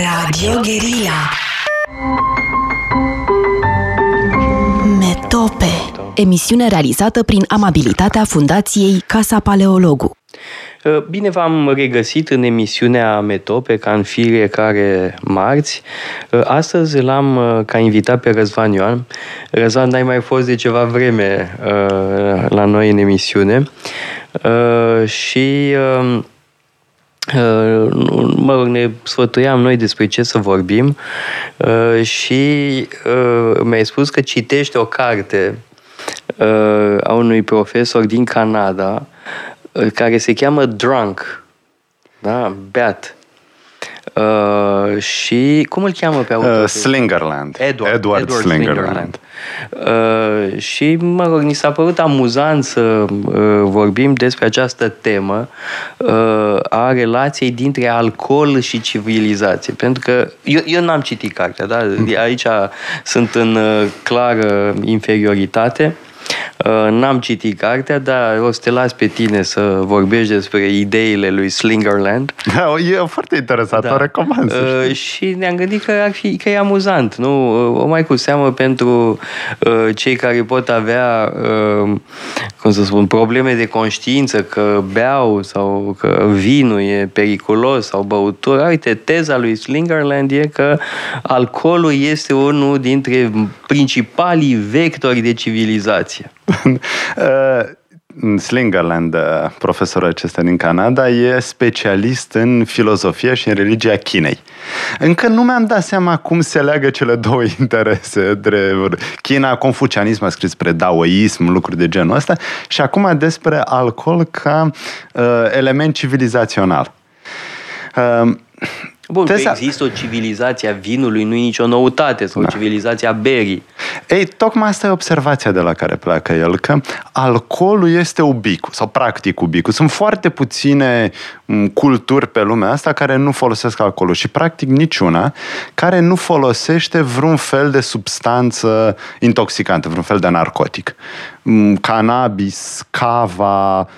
Radio Guerilla Metope Emisiune realizată prin amabilitatea Fundației Casa Paleologu. Bine v-am regăsit în emisiunea Metope, ca în fiecare marți. Astăzi l-am ca invitat pe Răzvan Ioan. Răzvan, n-ai mai fost de ceva vreme uh, la noi în emisiune. Uh, și uh, mă rog, ne sfătuiam noi despre ce să vorbim și mi-ai spus că citește o carte a unui profesor din Canada care se cheamă Drunk, da? Beat. Uh, și cum îl cheamă pe autor? Uh, Slingerland. Edward, Edward, Edward Slingerland. Slingerland. Uh, și, mă rog, ni s-a părut amuzant să uh, vorbim despre această temă uh, a relației dintre alcool și civilizație. Pentru că eu, eu n-am citit cartea, da? Aici sunt în uh, clară inferioritate. Uh, n-am citit cartea, dar o să te las pe tine să vorbești despre ideile lui Slingerland. Da, e foarte interesant, da. o recomand. Uh, și ne-am gândit că ar fi că e amuzant, nu? Uh, o mai cu seamă pentru uh, cei care pot avea, uh, cum să spun, probleme de conștiință, că beau sau că vinul e periculos sau băutură. Uite, teza lui Slingerland e că alcoolul este unul dintre principalii vectori de civilizație. Slingerland, uh, profesorul acesta din Canada, e specialist în filozofie și în religia Chinei. Încă nu mi-am dat seama cum se leagă cele două interese. De China, confucianism a scris despre daoism, lucruri de genul ăsta, și acum despre alcool ca uh, element civilizațional. Uh, Bun, că există o civilizație a vinului, nu e nicio noutate, sau da. o civilizație a berii. Ei, tocmai asta e observația de la care pleacă el, că alcoolul este ubicu, sau practic ubicu. Sunt foarte puține culturi pe lumea asta care nu folosesc alcoolul și practic niciuna care nu folosește vreun fel de substanță intoxicantă, vreun fel de narcotic. Cannabis, cava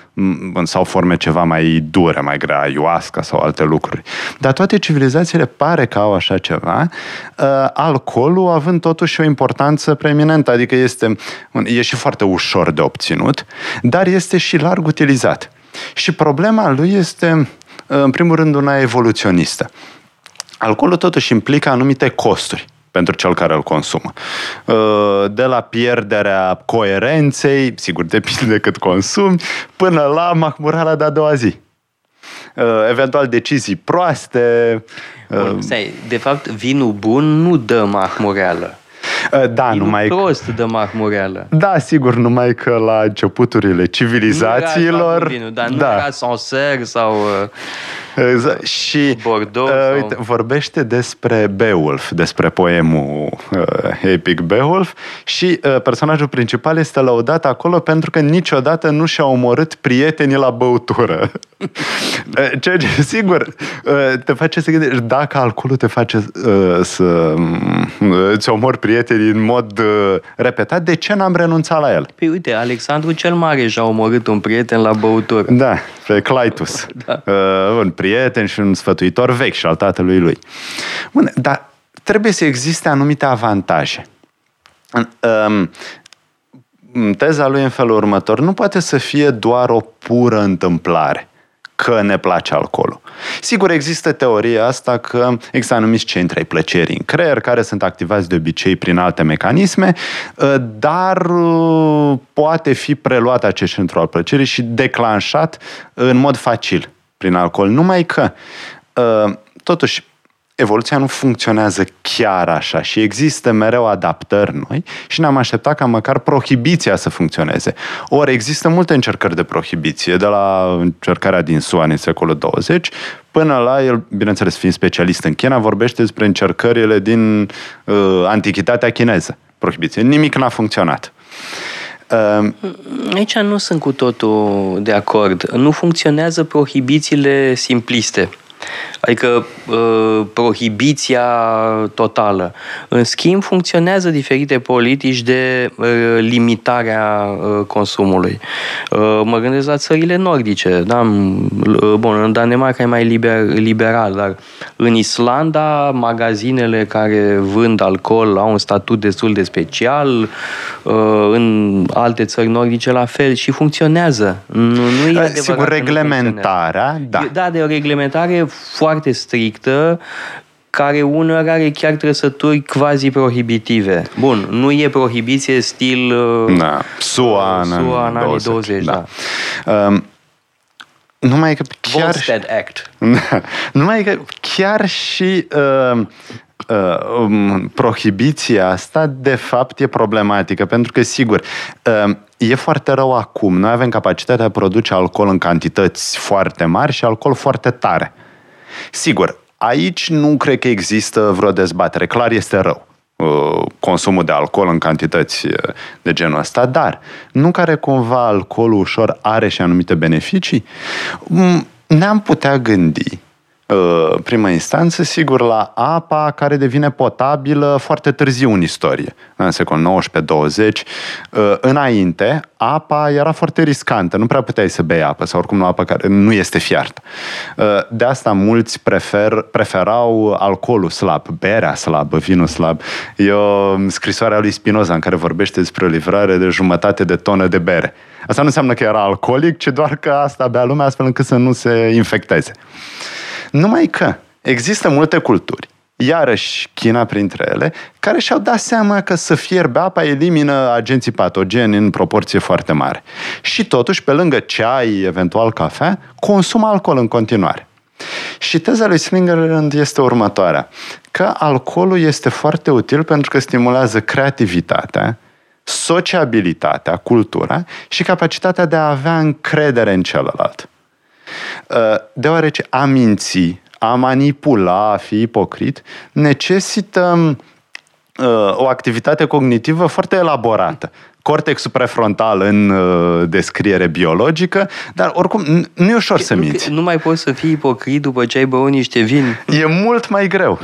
sau forme ceva mai dure, mai grea, ayahuasca sau alte lucruri. Dar toate civilizațiile pare că au așa ceva, ă, alcoolul având totuși o importanță preeminentă, adică este, e și foarte ușor de obținut, dar este și larg utilizat. Și problema lui este, în primul rând, una evoluționistă. Alcoolul totuși implică anumite costuri pentru cel care îl consumă. Uh, de la pierderea coerenței, sigur depinde cât consumi, până la mahmurala de a doua zi. Uh, eventual decizii proaste. Bun, stai, de fapt, vinul bun nu dă mahmureală. Da, Vinul numai prost de mahmureală. Da, sigur, numai că la începuturile civilizațiilor... Nu era vinul, dar nu da. era Sancerre sau... Uh, Exact. Și Bordeaux uh, sau- uite, vorbește despre Beowulf, despre poemul uh, epic Beowulf și uh, personajul principal este lăudat acolo pentru că niciodată nu și-a omorât prietenii la băutură. Uh, Ceea ce, sigur, uh, te face să gândești, dacă alcoolul te face uh, să uh, îți omori prietenii în mod uh, repetat, de ce n-am renunțat la el? Păi uite, Alexandru cel Mare și-a omorât un prieten la băutură. Da, pe Claitus. Da. Uh, un prieten și un sfătuitor vechi și al tatălui lui. Bun, dar trebuie să existe anumite avantaje. Um, teza lui în felul următor. Nu poate să fie doar o pură întâmplare că ne place alcoolul. Sigur, există teoria asta că există anumiți centri ai plăcerii în creier care sunt activați de obicei prin alte mecanisme, uh, dar uh, poate fi preluat acest centru al plăcerii și declanșat în mod facil prin alcool. Numai că, uh, totuși, evoluția nu funcționează chiar așa și există mereu adaptări noi și ne-am așteptat ca măcar prohibiția să funcționeze. Ori există multe încercări de prohibiție, de la încercarea din SUA în secolul 20 până la el, bineînțeles, fiind specialist în China, vorbește despre încercările din uh, antichitatea chineză. Prohibiție. Nimic n-a funcționat. Uh, Aici nu sunt cu totul de acord. Nu funcționează prohibițiile simpliste. Adică uh, prohibiția totală. În schimb, funcționează diferite politici de uh, limitarea uh, consumului. Uh, mă gândesc la țările nordice. Da? Uh, bun, în Danemarca e mai liber, liberal, dar în Islanda magazinele care vând alcool au un statut destul de special, uh, în alte țări nordice la fel și funcționează. Nu, nu e Sigur, reglementarea, da. Da, de o reglementare foarte strictă care uneori are chiar trăsături quasi prohibitive. Bun, nu e prohibiție stil uh, da. SUA, uh, SUA în anii 20, da. da. Um, numai că chiar... Volstead Act. numai că chiar și uh, uh, um, prohibiția asta, de fapt, e problematică, pentru că, sigur, uh, e foarte rău acum. Noi avem capacitatea de a produce alcool în cantități foarte mari și alcool foarte tare. Sigur, aici nu cred că există vreo dezbatere. Clar este rău uh, consumul de alcool în cantități uh, de genul ăsta, dar nu care cumva alcoolul ușor are și anumite beneficii, mm, ne-am putea gândi Uh, prima instanță, sigur, la apa care devine potabilă foarte târziu în istorie, în secolul XIX-20. Uh, înainte, apa era foarte riscantă, nu prea puteai să bei apă, sau oricum nu apă care nu este fiartă. Uh, de asta mulți prefer, preferau alcoolul slab, berea slabă, vinul slab. E o scrisoare a lui Spinoza în care vorbește despre o livrare de jumătate de tonă de bere. Asta nu înseamnă că era alcoolic, ci doar că asta bea lumea astfel încât să nu se infecteze. Numai că există multe culturi, iarăși China printre ele, care și-au dat seama că să fierbe apa elimină agenții patogeni în proporție foarte mare. Și totuși, pe lângă ceai, eventual cafea, consumă alcool în continuare. Și teza lui Slingerland este următoarea, că alcoolul este foarte util pentru că stimulează creativitatea, sociabilitatea, cultura și capacitatea de a avea încredere în celălalt. Uh, deoarece a minți, a manipula, a fi ipocrit, necesită uh, o activitate cognitivă foarte elaborată cortexul prefrontal în uh, descriere biologică, dar oricum nu e ușor să minți. Nu, nu mai poți să fii ipocrit după ce ai băut niște vin. E mult mai greu.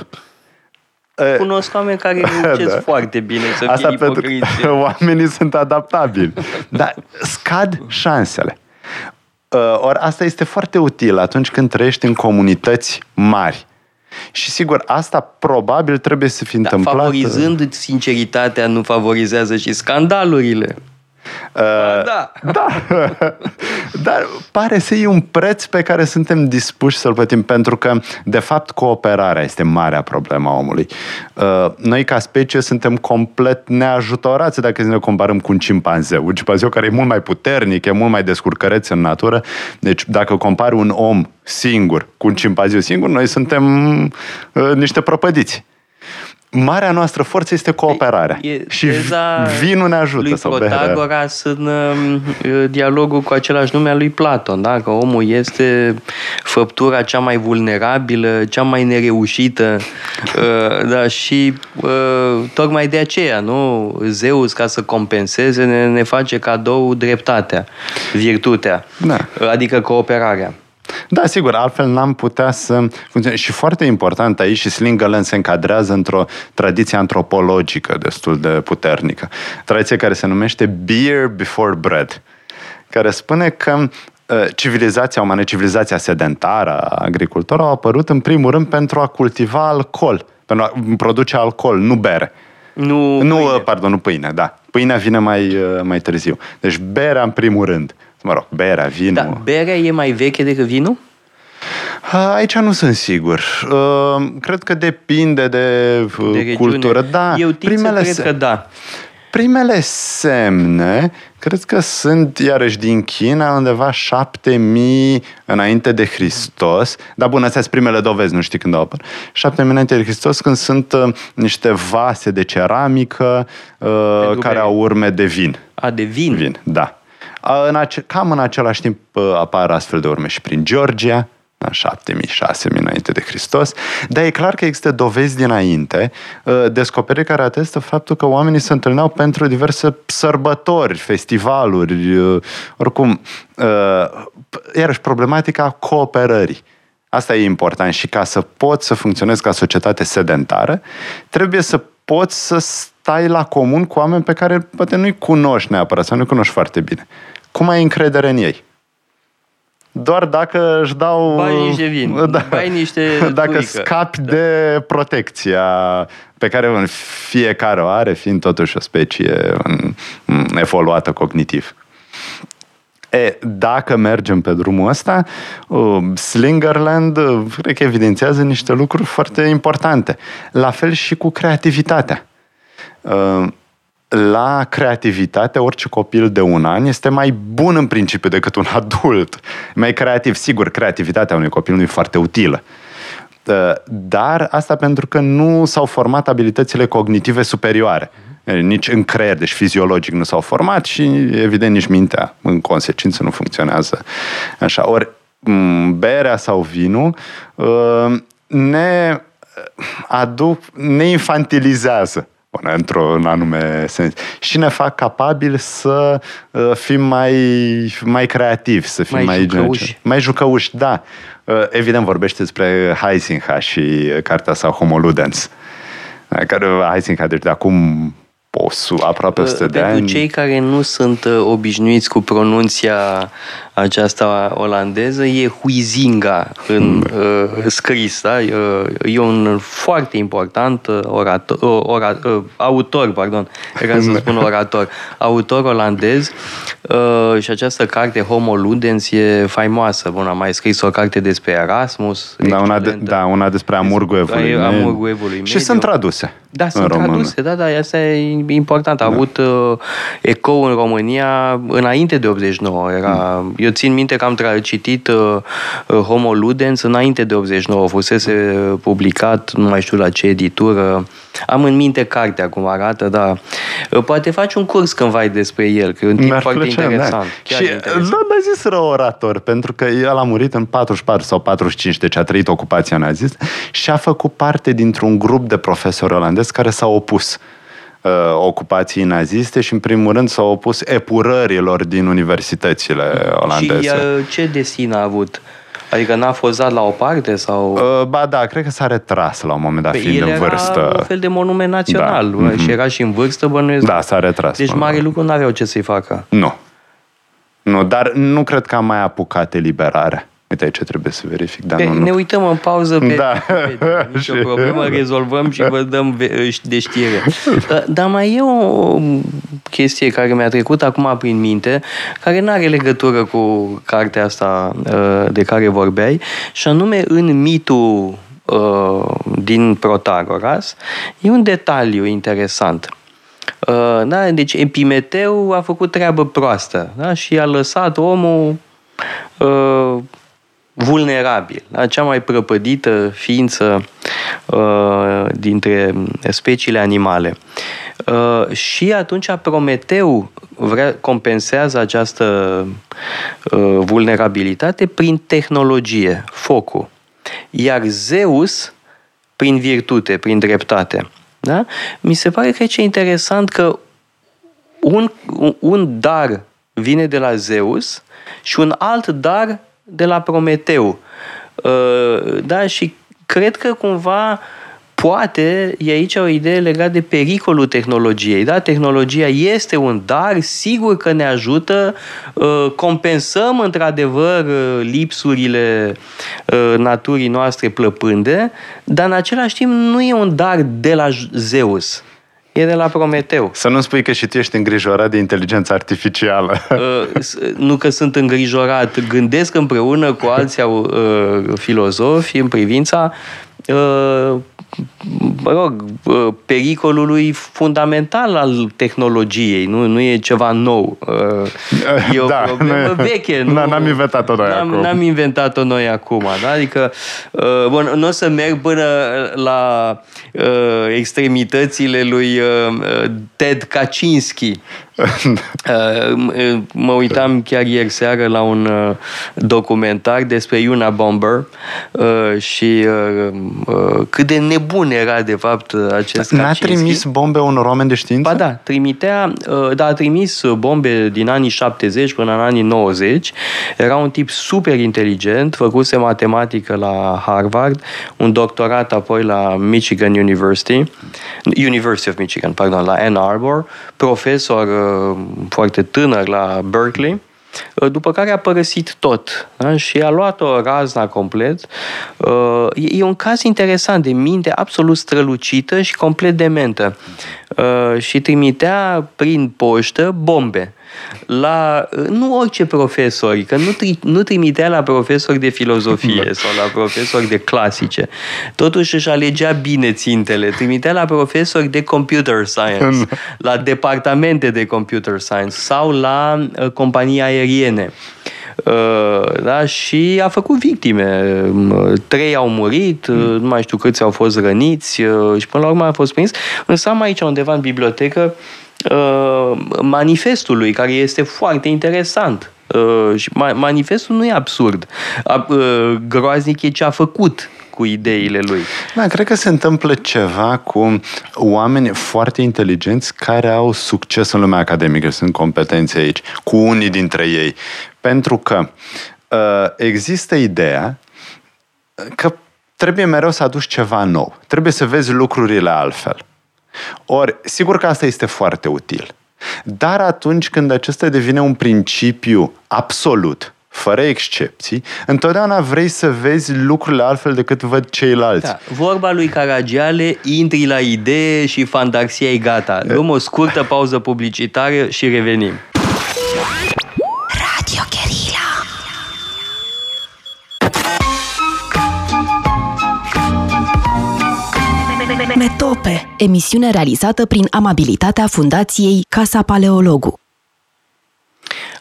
Cunosc oameni care reușesc da. foarte bine să Asta fie ipocriți. oamenii sunt adaptabili. Dar scad șansele. Uh, ori asta este foarte util atunci când trăiești în comunități mari. Și sigur, asta probabil trebuie să fi da, întâmplat. Favorizând sinceritatea, nu favorizează și scandalurile. Uh, da. da. Dar pare să e un preț pe care suntem dispuși să-l plătim, pentru că, de fapt, cooperarea este marea problema omului. Uh, noi, ca specie, suntem complet neajutorați dacă ne comparăm cu un cimpanzeu. Un cimpanzeu care e mult mai puternic, e mult mai descurcăreț în natură. Deci, dacă compari un om singur cu un cimpanzeu singur, noi suntem uh, niște prăpădiți marea noastră forță este cooperarea. E, și vinul ne ajută. Lui sau Protagoras în uh, dialogul cu același nume al lui Platon, da? că omul este făptura cea mai vulnerabilă, cea mai nereușită uh, da? și uh, tocmai de aceea, nu? Zeus, ca să compenseze, ne, ne face cadou dreptatea, virtutea, da. adică cooperarea. Da, sigur, altfel n-am putea să funcționeze. Și foarte important aici, și Slingerland se încadrează într-o tradiție antropologică destul de puternică. Tradiție care se numește Beer Before Bread, care spune că ă, civilizația umană, civilizația sedentară, agricultoră, au apărut în primul rând pentru a cultiva alcool, pentru a produce alcool, nu bere. Nu, nu pâine. pardon, nu pâine, da. Pâinea vine mai, ă, mai târziu. Deci berea în primul rând mă rog, berea, vinul. Da, berea e mai veche decât vinul? Aici nu sunt sigur. Cred că depinde de, de cultură. Da, Eu primele cred se... că da. Primele semne, cred că sunt iarăși din China, undeva 7000 înainte de Hristos. Dar bun, astea sunt primele dovezi, nu știi când au apărut. 7000 înainte de Hristos, când sunt uh, niște vase de ceramică uh, care au urme de vin. A, de vin? Vin, da. În ace- cam în același timp apar astfel de urme și prin Georgia, la 7000, 6000 înainte de Hristos, dar e clar că există dovezi dinainte, descoperiri care atestă faptul că oamenii se întâlneau pentru diverse sărbători, festivaluri, oricum, iarăși problematica cooperării. Asta e important și ca să poți să funcționezi ca societate sedentară, trebuie să poți să stai la comun cu oameni pe care poate nu-i cunoști neapărat sau nu-i cunoști foarte bine. Cum ai încredere în ei? Doar dacă își dau... Bai niște vin, da, bai niște Dacă turică. scapi da. de protecția pe care fiecare o are, fiind totuși o specie evoluată cognitiv. E, dacă mergem pe drumul ăsta, uh, Slingerland uh, cred că evidențiază niște lucruri foarte importante. La fel și cu creativitatea. Uh, la creativitate, orice copil de un an este mai bun în principiu decât un adult. Mai creativ. Sigur, creativitatea unui copil nu e foarte utilă. Dar asta pentru că nu s-au format abilitățile cognitive superioare nici în creier, deci fiziologic nu s-au format și evident nici mintea în consecință nu funcționează așa. Ori berea sau vinul ne aduc, ne infantilizează Bun, într-un anume sens. Și ne fac capabili să uh, fim mai, mai creativi, să fim mai, mai jucăuși. Mai jucăuși, da. Uh, evident, vorbește despre Heisinga și cartea sa Homo Ludens. Care Heisinga, deci de acum posul, aproape 100 de Pentru ani. cei care nu sunt uh, obișnuiți cu pronunția aceasta olandeză, e Huizinga în uh, scris, da? E un foarte important orator, ora, autor, pardon, ca să spun orator, autor olandez uh, și această carte Homo Ludens e faimoasă. Bun, a mai scris o carte despre Erasmus. Da, una, de, da, una despre amurgul evului. Amurgul evului mediu. Și sunt traduse. Da, sunt română. traduse, da, da, asta e important. A da. avut uh, ecou în România înainte de 89. Era, mm. Eu țin minte că am tra- citit uh, Homo Ludens înainte de 89. Fusese publicat, nu mai știu la ce editură. Am în minte cartea cum arată, dar poate faci un curs cândva despre el, că e un tip Mi-ar foarte plăcea, interesant. Da. Chiar și interesant. nu a zis rău orator, pentru că el a murit în 44 sau 45, deci a trăit ocupația nazistă și a făcut parte dintr-un grup de profesori olandezi care s-au opus uh, ocupației naziste și, în primul rând, s-au opus epurărilor din universitățile olandeze. Și uh, ce destin a avut? Adică n-a fost dat la o parte sau... Uh, ba da, cred că s-a retras la un moment dat, Păi fiind el în era vârstă. un fel de monument național Da. da. și era și în vârstă, bănuiesc. Da, s-a retras. Deci până la mare urmă. lucru n-aveau ce să-i facă. Nu. Nu, dar nu cred că am mai apucat eliberarea. Uite aici trebuie să verific, dar Pe, nu, ne nu. uităm în pauză pe, Da. pe nicio Și- problemă, rezolvăm și vă dăm ve- de știre. Da, Dar mai e o chestie care mi-a trecut acum prin minte, care nu are legătură cu cartea asta uh, de care vorbeai, și anume în mitul uh, din Protagoras, e un detaliu interesant. Uh, Da, deci Epimeteu a făcut treabă proastă da? și a lăsat omul uh, vulnerabil, da? cea mai prăpădită ființă uh, dintre speciile animale. Uh, și atunci Prometeu vrea, compensează această uh, vulnerabilitate prin tehnologie, focul. Iar Zeus prin virtute, prin dreptate. Da? Mi se pare că e interesant că un, un dar vine de la Zeus și un alt dar de la Prometeu. Uh, Da, și cred că cumva poate e aici o idee legată de pericolul tehnologiei. Da? Tehnologia este un dar, sigur că ne ajută, uh, compensăm într-adevăr uh, lipsurile uh, naturii noastre plăpânde, dar în același timp nu e un dar de la Zeus. E de la Prometeu. Să nu spui că și tu ești îngrijorat de inteligența artificială. Uh, s- nu că sunt îngrijorat, gândesc împreună cu alți uh, filozofi în privința uh, mă rog, uh, pericolului fundamental al tehnologiei. Nu, nu e ceva nou. Uh, E o Da, problemă nu e- veche. Da, n-am inventat-o noi n-am, acum. N-am inventat-o noi acum. Da? Adică, uh, bun, nu o să merg până la uh, extremitățile lui uh, uh, Ted Kaczynski. Uh, mă uitam chiar ieri seară la un uh, documentar despre Iuna Bomber uh, și cât de nebun era de fapt acest N-a trimis bombe unor oameni de știință? Ba da, trimitea, da, a trimis bombe din anii 70 până în anii 90. Era un tip super inteligent, făcuse matematică la Harvard, un doctorat apoi la Michigan University, University of Michigan, pardon, la Ann Arbor, profesor foarte tânăr la Berkeley, după care a părăsit tot da? și a luat-o razna complet. Uh, e un caz interesant de minte absolut strălucită și complet dementă. Uh, și trimitea prin poștă bombe la, nu orice profesori, că nu, tri, nu trimitea la profesori de filozofie da. sau la profesori de clasice. Totuși își alegea bine țintele. Trimitea la profesori de computer science, da. la departamente de computer science sau la uh, companii aeriene. Uh, da? și a făcut victime. Uh, trei au murit, mm. nu mai știu câți au fost răniți și până la urmă a fost prins. Însă am aici undeva în bibliotecă Uh, manifestului, care este foarte interesant. Uh, și manifestul nu e absurd. Uh, groaznic e ce a făcut cu ideile lui. Da, cred că se întâmplă ceva cu oameni foarte inteligenți care au succes în lumea academică, sunt competențe aici, cu unii dintre ei. Pentru că uh, există ideea că trebuie mereu să aduci ceva nou. Trebuie să vezi lucrurile altfel. Ori, sigur că asta este foarte util. Dar atunci când acesta devine un principiu absolut, fără excepții, întotdeauna vrei să vezi lucrurile altfel decât văd ceilalți. Da. Vorba lui Caragiale, intri la idee și fantasia e gata. Luăm o scurtă pauză publicitară și revenim. Metope, emisiune realizată prin amabilitatea Fundației Casa Paleologu.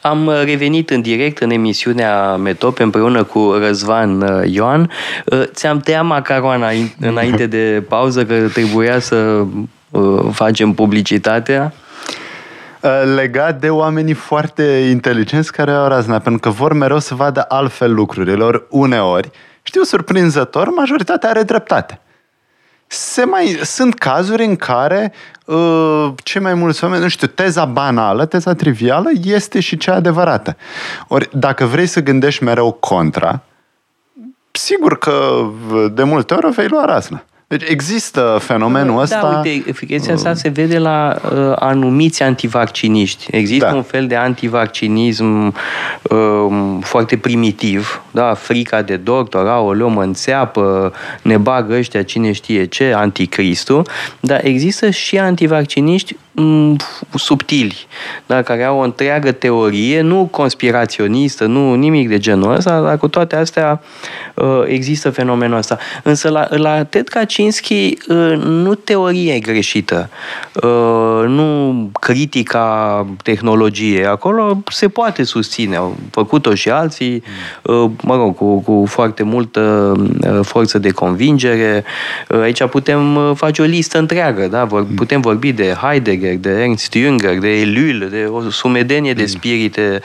Am revenit în direct în emisiunea Metope împreună cu Răzvan uh, Ioan. Uh, ți-am tăiat macaroana înainte de pauză că trebuia să uh, facem publicitatea legat de oamenii foarte inteligenți care au razna, pentru că vor mereu să vadă altfel lucrurilor uneori. Știu, surprinzător, majoritatea are dreptate se mai, sunt cazuri în care uh, cei mai mulți oameni, nu știu, teza banală, teza trivială este și cea adevărată. Ori dacă vrei să gândești mereu contra, sigur că de multe ori o vei lua razna. Deci există fenomenul da, ăsta... Da, uite, eficacia asta se vede la uh, anumiți antivacciniști. Există da. un fel de antivaccinism uh, foarte primitiv, da, frica de doctor, aoleu, mă înțeapă, ne bagă ăștia cine știe ce, anticristul, dar există și antivacciniști Mm, subtili, da, care au o întreagă teorie, nu conspiraționistă, nu nimic de genul ăsta, dar cu toate astea uh, există fenomenul ăsta. Însă la, la Ted Kaczynski uh, nu teoria e greșită, uh, nu critica tehnologiei. Acolo se poate susține, au făcut-o și alții, mă rog, cu, cu foarte multă forță de convingere. Aici putem face o listă întreagă, da? putem vorbi de Heidegger, Heidegger, de Ernst Jünger, de Ellul, de o sumedenie de mm. spirite.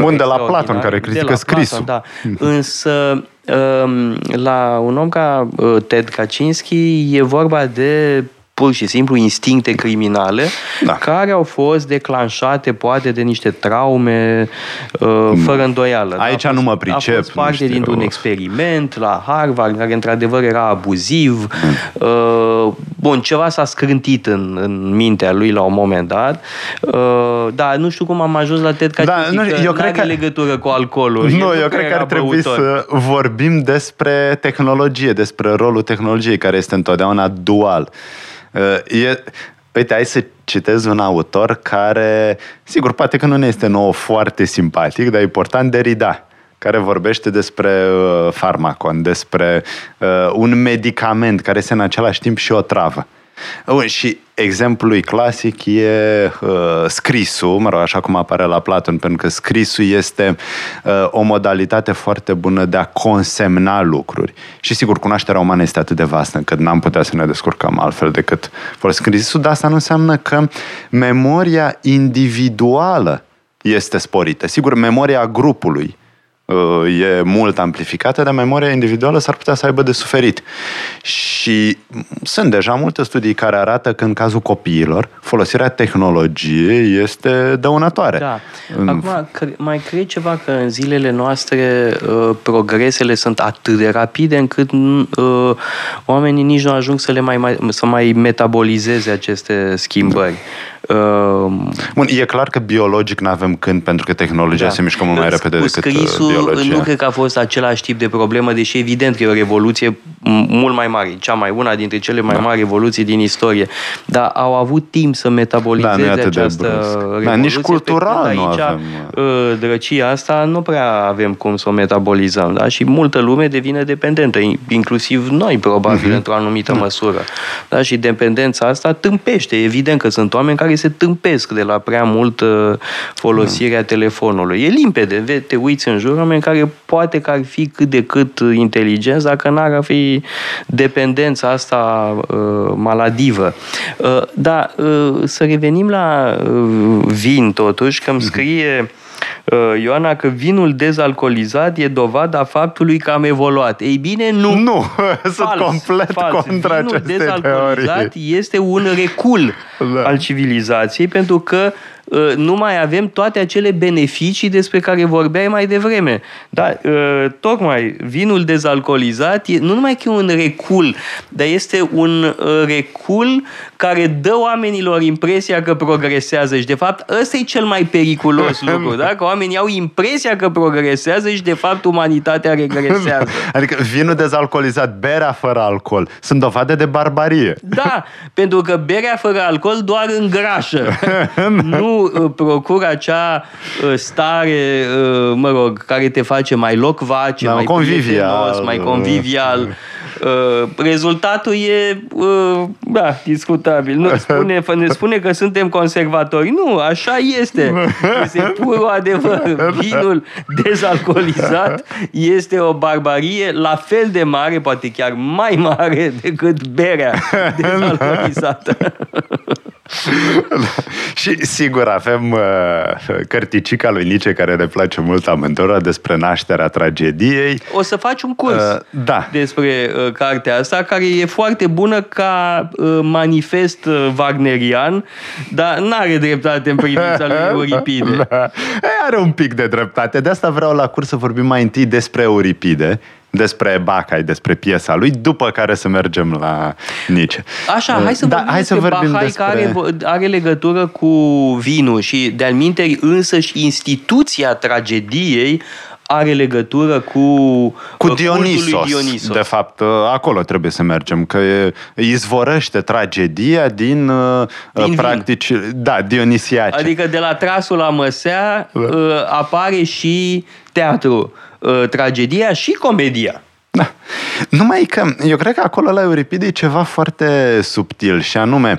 Bun, de la Platon, care critică scrisul. Platon, da. Mm. Însă, um, la un om ca uh, Ted Kaczynski e vorba de pur și simplu instincte criminale da. care au fost declanșate poate de niște traume uh, mm. fără îndoială. Aici da? nu mă pricep. A fost parte dintr-un experiment la Harvard care într-adevăr era abuziv. Mm. Uh, bun, ceva s-a scrântit în, în mintea lui la un moment dat. Uh, da, nu știu cum am ajuns la Ted da, nu, eu cred că legătură cu alcoolul. Nu, eu cred că ar trebui băutor. să vorbim despre tehnologie, despre rolul tehnologiei care este întotdeauna dual. E, uite, hai să citez un autor care, sigur, poate că nu ne este nou foarte simpatic, dar e important, Derrida care vorbește despre uh, farmacon, despre uh, un medicament care este în același timp și o travă. Bun, și exemplul clasic e uh, scrisul, mă rog, așa cum apare la Platon, pentru că scrisul este uh, o modalitate foarte bună de a consemna lucruri. Și sigur, cunoașterea umană este atât de vastă încât n-am putea să ne descurcăm altfel decât fără scrisul, dar asta nu înseamnă că memoria individuală este sporită. Sigur, memoria grupului e mult amplificată, dar memoria individuală s-ar putea să aibă de suferit. Și sunt deja multe studii care arată că în cazul copiilor folosirea tehnologiei este dăunătoare. Da. Acum, mai cred ceva că în zilele noastre uh, progresele sunt atât de rapide încât uh, oamenii nici nu ajung să le mai, mai să mai metabolizeze aceste schimbări. Uh, Bun, e clar că biologic nu avem când, pentru că tehnologia da. se mișcă mult mai repede decât scrisul, biologia. Nu cred că a fost același tip de problemă, deși evident că e o revoluție mult mai mare, cea mai una dintre cele mai da. mari revoluții din istorie. Dar au avut timp să metabolizeze da, această revoluție. Da, nici cultural aici, nu avem. Uh, drăcia asta nu prea avem cum să o metabolizăm. Da? Și multă lume devine dependentă, inclusiv noi, probabil, uh-huh. într-o anumită da. măsură. Da? Și dependența asta tâmpește. Evident că sunt oameni care se tâmpesc de la prea multă folosire a telefonului. E limpede, te uiți în jur, oameni care poate că ar fi cât de cât inteligenți dacă n-ar fi dependența asta uh, maladivă. Uh, dar uh, să revenim la uh, vin totuși, că îmi mhm. scrie Uh, Ioana, că vinul dezalcoolizat e dovada faptului că am evoluat. Ei bine, nu. Nu, sunt fals, complet fals. contra vinul dezalcoolizat teorii. este un recul da. al civilizației pentru că Uh, nu mai avem toate acele beneficii despre care vorbeai mai devreme. Da, uh, tocmai vinul dezalcoolizat nu numai că e un recul, dar este un uh, recul care dă oamenilor impresia că progresează și de fapt ăsta e cel mai periculos lucru, da? că oamenii au impresia că progresează și de fapt umanitatea regresează. Adică vinul dezalcoolizat, berea fără alcool, sunt dovade de barbarie. Da, pentru că berea fără alcool doar îngrașă. nu Uh, procură acea uh, stare, uh, mă rog, care te face mai locvace, da, mai convivial, mai convivial. Rezultatul e, da, discutabil. Nu, spune, ne spune că suntem conservatori. Nu, așa este. Este pur adevăr. Vinul dezalcoolizat este o barbarie la fel de mare, poate chiar mai mare decât berea dezalcoolizată. și sigur avem uh, cărticica lui Nice care ne place mult amândură despre nașterea tragediei. O să faci un curs uh, da. despre uh, cartea asta care e foarte bună ca uh, manifest uh, wagnerian, dar nu are dreptate în privința lui Euripide. Da. Are un pic de dreptate. De asta vreau la curs să vorbim mai întâi despre Euripide despre Bacai, despre piesa lui, după care să mergem la Nice. Așa, hai să da, vorbim hai să vorbim Bahai despre... care are legătură cu vinul și de-al minteri însăși instituția tragediei are legătură cu cu Dionisos, Dionisos. De fapt, acolo trebuie să mergem, că izvorăște tragedia din, uh, din practici, vin. da, dionisiace. Adică de la trasul la măsea da. Uh, apare și teatru uh, tragedia și comedia. Da. Numai că eu cred că acolo la Euripide e ceva foarte subtil și anume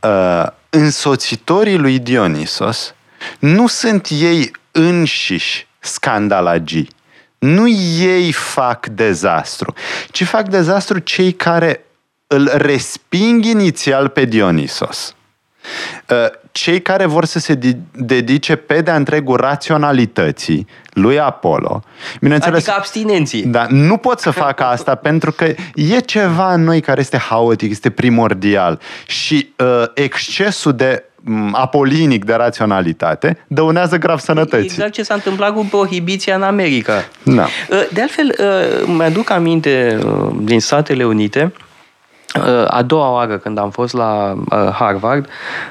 uh, însoțitorii lui Dionisos nu sunt ei înșiși scandalagii. Nu ei fac dezastru, ci fac dezastru cei care îl resping inițial pe Dionisos. Uh, cei care vor să se dedice pe de-a întregul raționalității lui Apollo. Bineînțeles, adică abstinenții. Da, nu pot să facă asta pentru că e ceva în noi care este haotic, este primordial și uh, excesul de mm, apolinic de raționalitate dăunează grav sănătății. Exact ce s-a întâmplat cu prohibiția în America. Da. Uh, de altfel, uh, mi-aduc aminte din Statele Unite, Uh, a doua oară când am fost la uh, Harvard,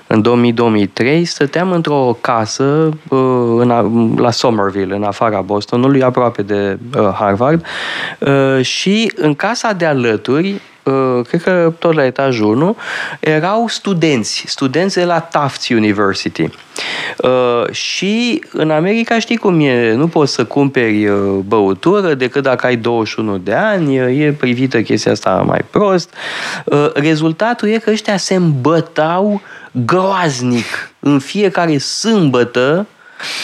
în 2003, stăteam într-o casă uh, în, la Somerville, în afara Bostonului, aproape de Harvard, și în casa de alături uh, cred că tot la etajul 1, erau studenți, studenți de la Tufts University. Uh, și în America știi cum e, nu poți să cumperi băutură decât dacă ai 21 de ani, e privită chestia asta mai prost. Rezultatul e că ăștia se îmbătau groaznic în fiecare sâmbătă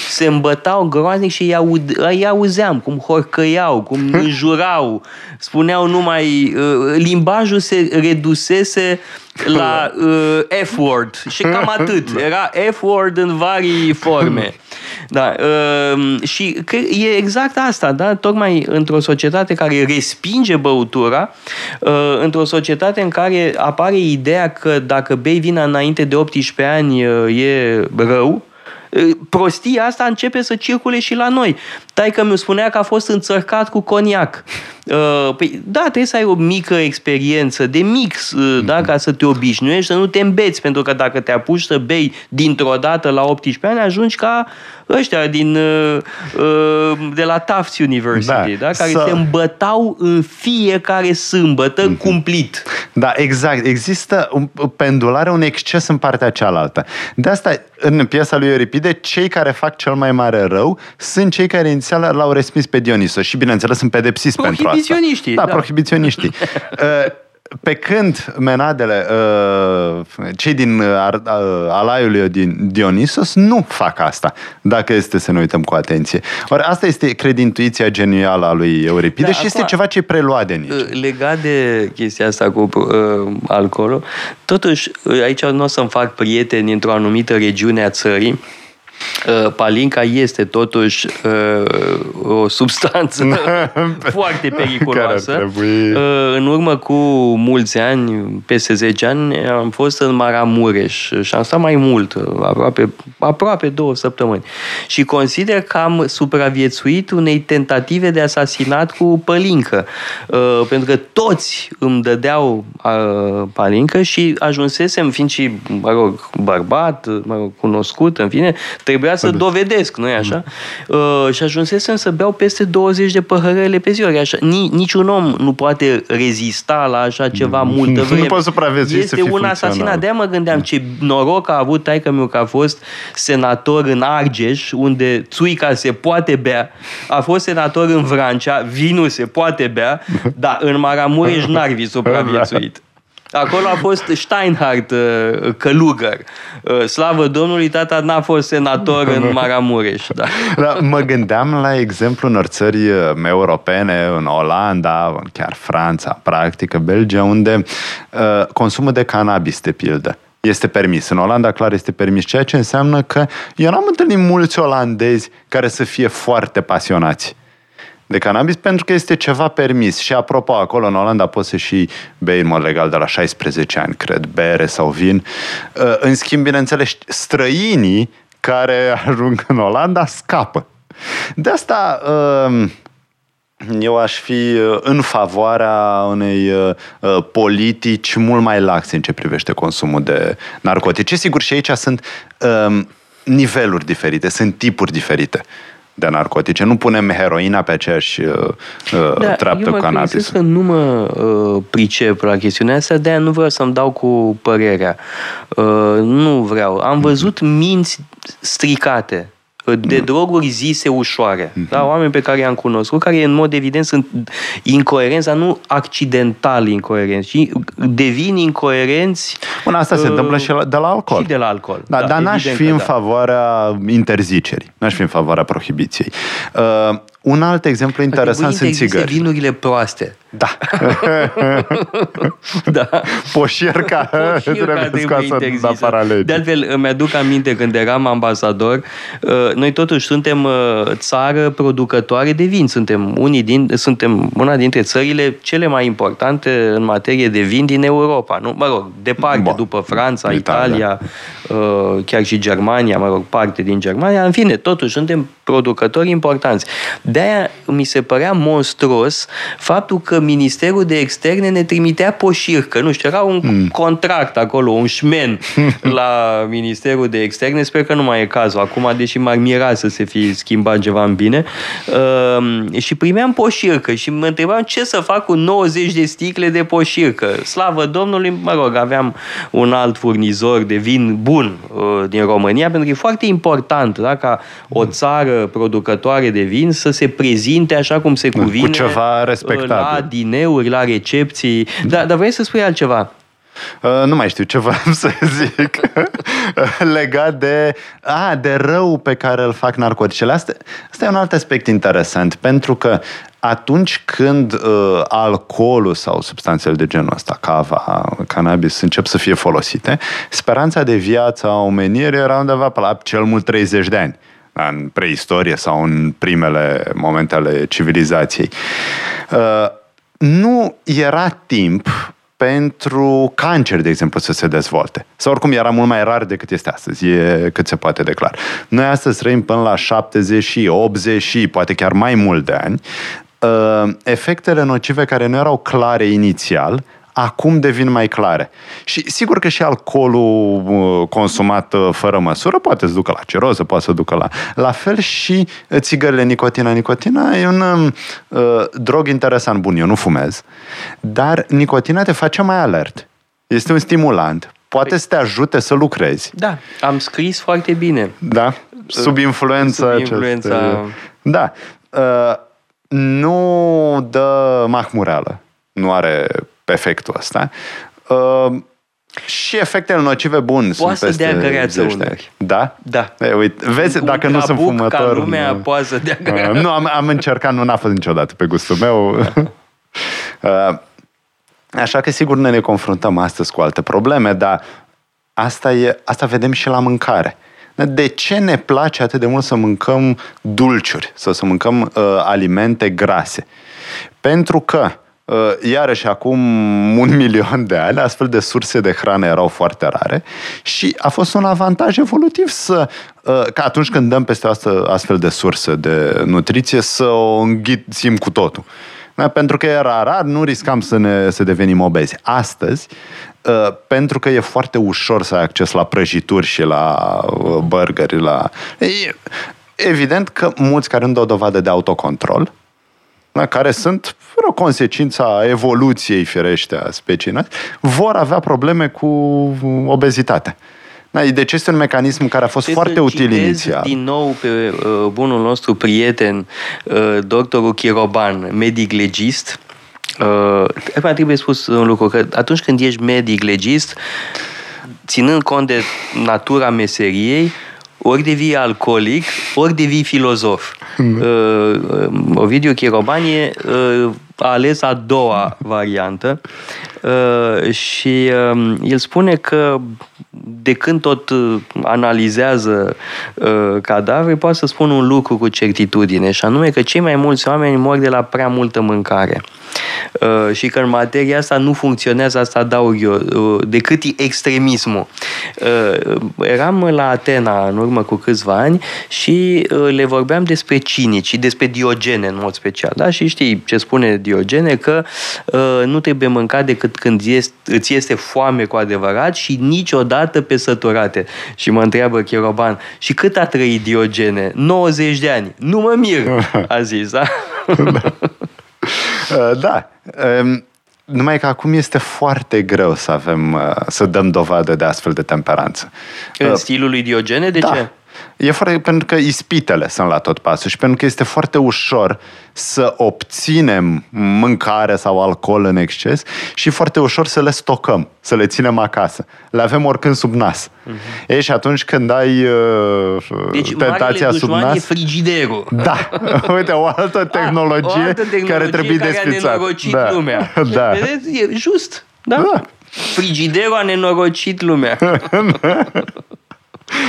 se îmbătau groaznic și îi, aud, îi auzeam cum horcăiau, cum înjurau, spuneau numai, uh, limbajul se redusese la uh, F-word. Și cam atât. Era F-word în varii forme. Da, uh, și e exact asta, da? Tocmai într-o societate care respinge băutura, uh, într-o societate în care apare ideea că dacă bei vina înainte de 18 ani uh, e rău, prostia asta începe să circule și la noi. Taică mi spunea că a fost înțărcat cu coniac. Uh, păi, da, trebuie să ai o mică experiență de mix, uh, da, ca să te obișnuiești, să nu te îmbeți, pentru că dacă te apuci să bei dintr-o dată la 18 ani, ajungi ca ăștia din, uh, de la Tufts University, da, da care să... se îmbătau în fiecare sâmbătă mm-hmm. cumplit. Da, exact. Există un pendulare, un exces în partea cealaltă. De asta, în piesa lui Euripide, cei care fac cel mai mare rău sunt cei care inițial l-au respins pe Dionisos și, bineînțeles, sunt pedepsiți pentru asta. Prohibiționiștii. Da, da. prohibiționiștii. Uh, pe când menadele, uh, cei din uh, alaiul lui Dionisos nu fac asta, dacă este să ne uităm cu atenție. Ori asta este, cred, intuiția genială a lui Euripide da, și este ceva ce prelua de nici. Legat de chestia asta cu uh, alcoolul, totuși, aici nu o să-mi fac prieteni într-o anumită regiune a țării, Uh, palinca este totuși uh, o substanță foarte periculoasă. Uh, în urmă cu mulți ani, peste 10 ani, am fost în Maramureș și am stat mai mult, aproape, aproape două săptămâni. Și consider că am supraviețuit unei tentative de asasinat cu pălincă. Pentru că toți îmi dădeau palincă și ajunsesem, fiind și, mă rog, bărbat, mă rog, cunoscut, în fine, trebuia să dovedesc, nu-i așa? Mm. Uh, și ajunsesem să beau peste 20 de păhărele pe zi. Așa, Ni, niciun om nu poate rezista la așa ceva mm. multă vreme. Nu poate supraviețui Este un asasinat. De-aia mă gândeam ce noroc a avut taică meu că a fost senator în Argeș, unde țuica se poate bea. A fost senator în Vrancea, vinul se poate bea, dar în Maramureș n-ar fi supraviețuit. Acolo a fost Steinhardt uh, călugăr. Uh, slavă Domnului, tata n-a fost senator în Maramureș. Da. Da, mă gândeam la exemplu în țări uh, europene, în Olanda, chiar Franța, practic, Belgia, unde uh, consumul de cannabis, de pildă, este permis. În Olanda, clar, este permis, ceea ce înseamnă că eu n-am întâlnit mulți olandezi care să fie foarte pasionați de cannabis pentru că este ceva permis. Și apropo, acolo în Olanda poți să și bei în mod legal de la 16 ani, cred, bere sau vin. Uh, în schimb, bineînțeles, străinii care ajung în Olanda scapă. De asta um, eu aș fi uh, în favoarea unei uh, politici mult mai laxe în ce privește consumul de narcotice. Sigur, și aici sunt um, niveluri diferite, sunt tipuri diferite de narcotice. Nu punem heroina pe aceeași uh, uh da, treaptă cu cannabis. că nu mă uh, pricep la chestiunea asta, de-aia nu vreau să-mi dau cu părerea. Uh, nu vreau. Am văzut minți stricate de mm. droguri zise ușoare. Mm-hmm. Da? Oameni pe care i-am cunoscut, care în mod evident sunt incoerenți, dar nu accidental incoerenți, ci devin incoerenți. Bun, asta uh, se întâmplă și de la alcool. Și de la alcool. Da, da, dar n-aș fi în da. favoarea interzicerii, n-aș fi în favoarea prohibiției. Uh, un alt exemplu interesant sunt țigări. vinurile proaste. Da. da. Poșierca, Poșierca trebuie scoasă la paralel. De altfel, îmi aduc aminte când eram ambasador, uh, noi totuși suntem uh, țară producătoare de vin. Suntem, unii din, suntem una dintre țările cele mai importante în materie de vin din Europa. Nu? Mă rog, departe, Bo. după Franța, Italia, Italia uh, chiar și Germania, mă rog, parte din Germania. În fine, totuși suntem producători importanți. De-aia mi se părea monstruos faptul că Ministerul de Externe ne trimitea poșircă. Nu știu, era un mm. contract acolo, un șmen la Ministerul de Externe. Sper că nu mai e cazul acum, deși m-ar mira să se fi schimbat ceva în bine. Uh, și primeam poșircă și mă întrebam ce să fac cu 90 de sticle de poșircă. Slavă Domnului, mă rog, aveam un alt furnizor de vin bun uh, din România, pentru că e foarte important da, ca o țară producătoare de vin să se prezinte așa cum se cuvine. Cu ceva respectabil. La dineuri, la recepții. Da, dar vrei să spui altceva? Uh, nu mai știu ce vreau să zic legat de, a, de rău pe care îl fac narcoticele. Asta, asta e un alt aspect interesant, pentru că atunci când uh, alcoolul sau substanțele de genul ăsta, cava, cannabis, încep să fie folosite, speranța de viață a omenirii era undeva pe la cel mult 30 de ani în preistorie sau în primele momente ale civilizației. Uh, nu era timp pentru cancer, de exemplu, să se dezvolte. Sau oricum era mult mai rar decât este astăzi, e cât se poate declar. Noi astăzi trăim până la 70 și 80 și poate chiar mai mult de ani. Uh, efectele nocive care nu erau clare inițial, acum devin mai clare. Și sigur că și alcoolul uh, consumat uh, fără măsură poate să ducă la ceroză, poate să ducă la... La fel și țigările nicotina. Nicotina e un uh, drog interesant. Bun, eu nu fumez, dar nicotina te face mai alert. Este un stimulant. Poate păi... să te ajute să lucrezi. Da, am scris foarte bine. Da? Sub influența Sub influența... Aceste... Da. Uh, nu dă mahmureală. Nu are efectul ăsta. Uh, și efectele nocive bun poate sunt peste să dea găreață unori. Da? Da. E, uite, vezi, Un dacă nu sunt fumător... ca lumea nu, poate să dea găreață. Uh, nu, am, am încercat, nu n-a fost niciodată pe gustul meu. uh, așa că sigur ne, ne confruntăm astăzi cu alte probleme, dar asta, e, asta vedem și la mâncare. De ce ne place atât de mult să mâncăm dulciuri, sau să mâncăm uh, alimente grase? Pentru că Uh, iarăși acum un milion de ani, astfel de surse de hrană erau foarte rare și a fost un avantaj evolutiv să, uh, ca atunci când dăm peste asta, astfel de surse de nutriție să o înghițim cu totul. Da? Pentru că era rar, nu riscam să, ne, să devenim obezi. Astăzi, uh, pentru că e foarte ușor să ai acces la prăjituri și la burgeri, la... Evident că mulți care nu dau dovadă de autocontrol, da, care sunt fără o consecință a evoluției firește a speciei, vor avea probleme cu obezitatea. Da, deci este un mecanism care a fost Trebuie foarte util inițial. din nou pe uh, bunul nostru prieten, uh, doctorul Chiroban, medic legist. Uh, trebuie spus un lucru, că atunci când ești medic legist, ținând cont de natura meseriei, ori devii alcoolic, ori devii filozof. Mm. Uh, Ovidiu Chirobanie uh, a ales a doua variantă uh, și uh, el spune că de când tot uh, analizează uh, cadavre, poate să spun un lucru cu certitudine, și anume că cei mai mulți oameni mor de la prea multă mâncare. Uh, și că în materia asta nu funcționează, asta adaug eu, uh, decât extremismul. Uh, eram la Atena în urmă cu câțiva ani și uh, le vorbeam despre cinici și despre Diogene în mod special. Da? Și știi ce spune Diogene? Că uh, nu trebuie mâncat decât când este, îți este foame cu adevărat și niciodată pe săturate. Și mă întreabă Cheroban, și cât a trăit Diogene? 90 de ani. Nu mă mir, a zis, da? da. Uh, da. Um, numai că acum este foarte greu să avem, uh, să dăm dovadă de astfel de temperanță. În uh, stilul lui Diogene? De da. ce? E foarte, pentru că ispitele sunt la tot pasul și pentru că este foarte ușor să obținem mâncare sau alcool în exces și foarte ușor să le stocăm, să le ținem acasă. Le avem oricând sub nas. Uh-huh. E, și atunci când ai uh, deci, tentația sub nas... e frigiderul. Da. Uite, o altă tehnologie, A, o altă tehnologie care trebuie care desfițată. da. lumea. Da. Vedeți? E just. Da? da. Frigiderul a nenorocit lumea.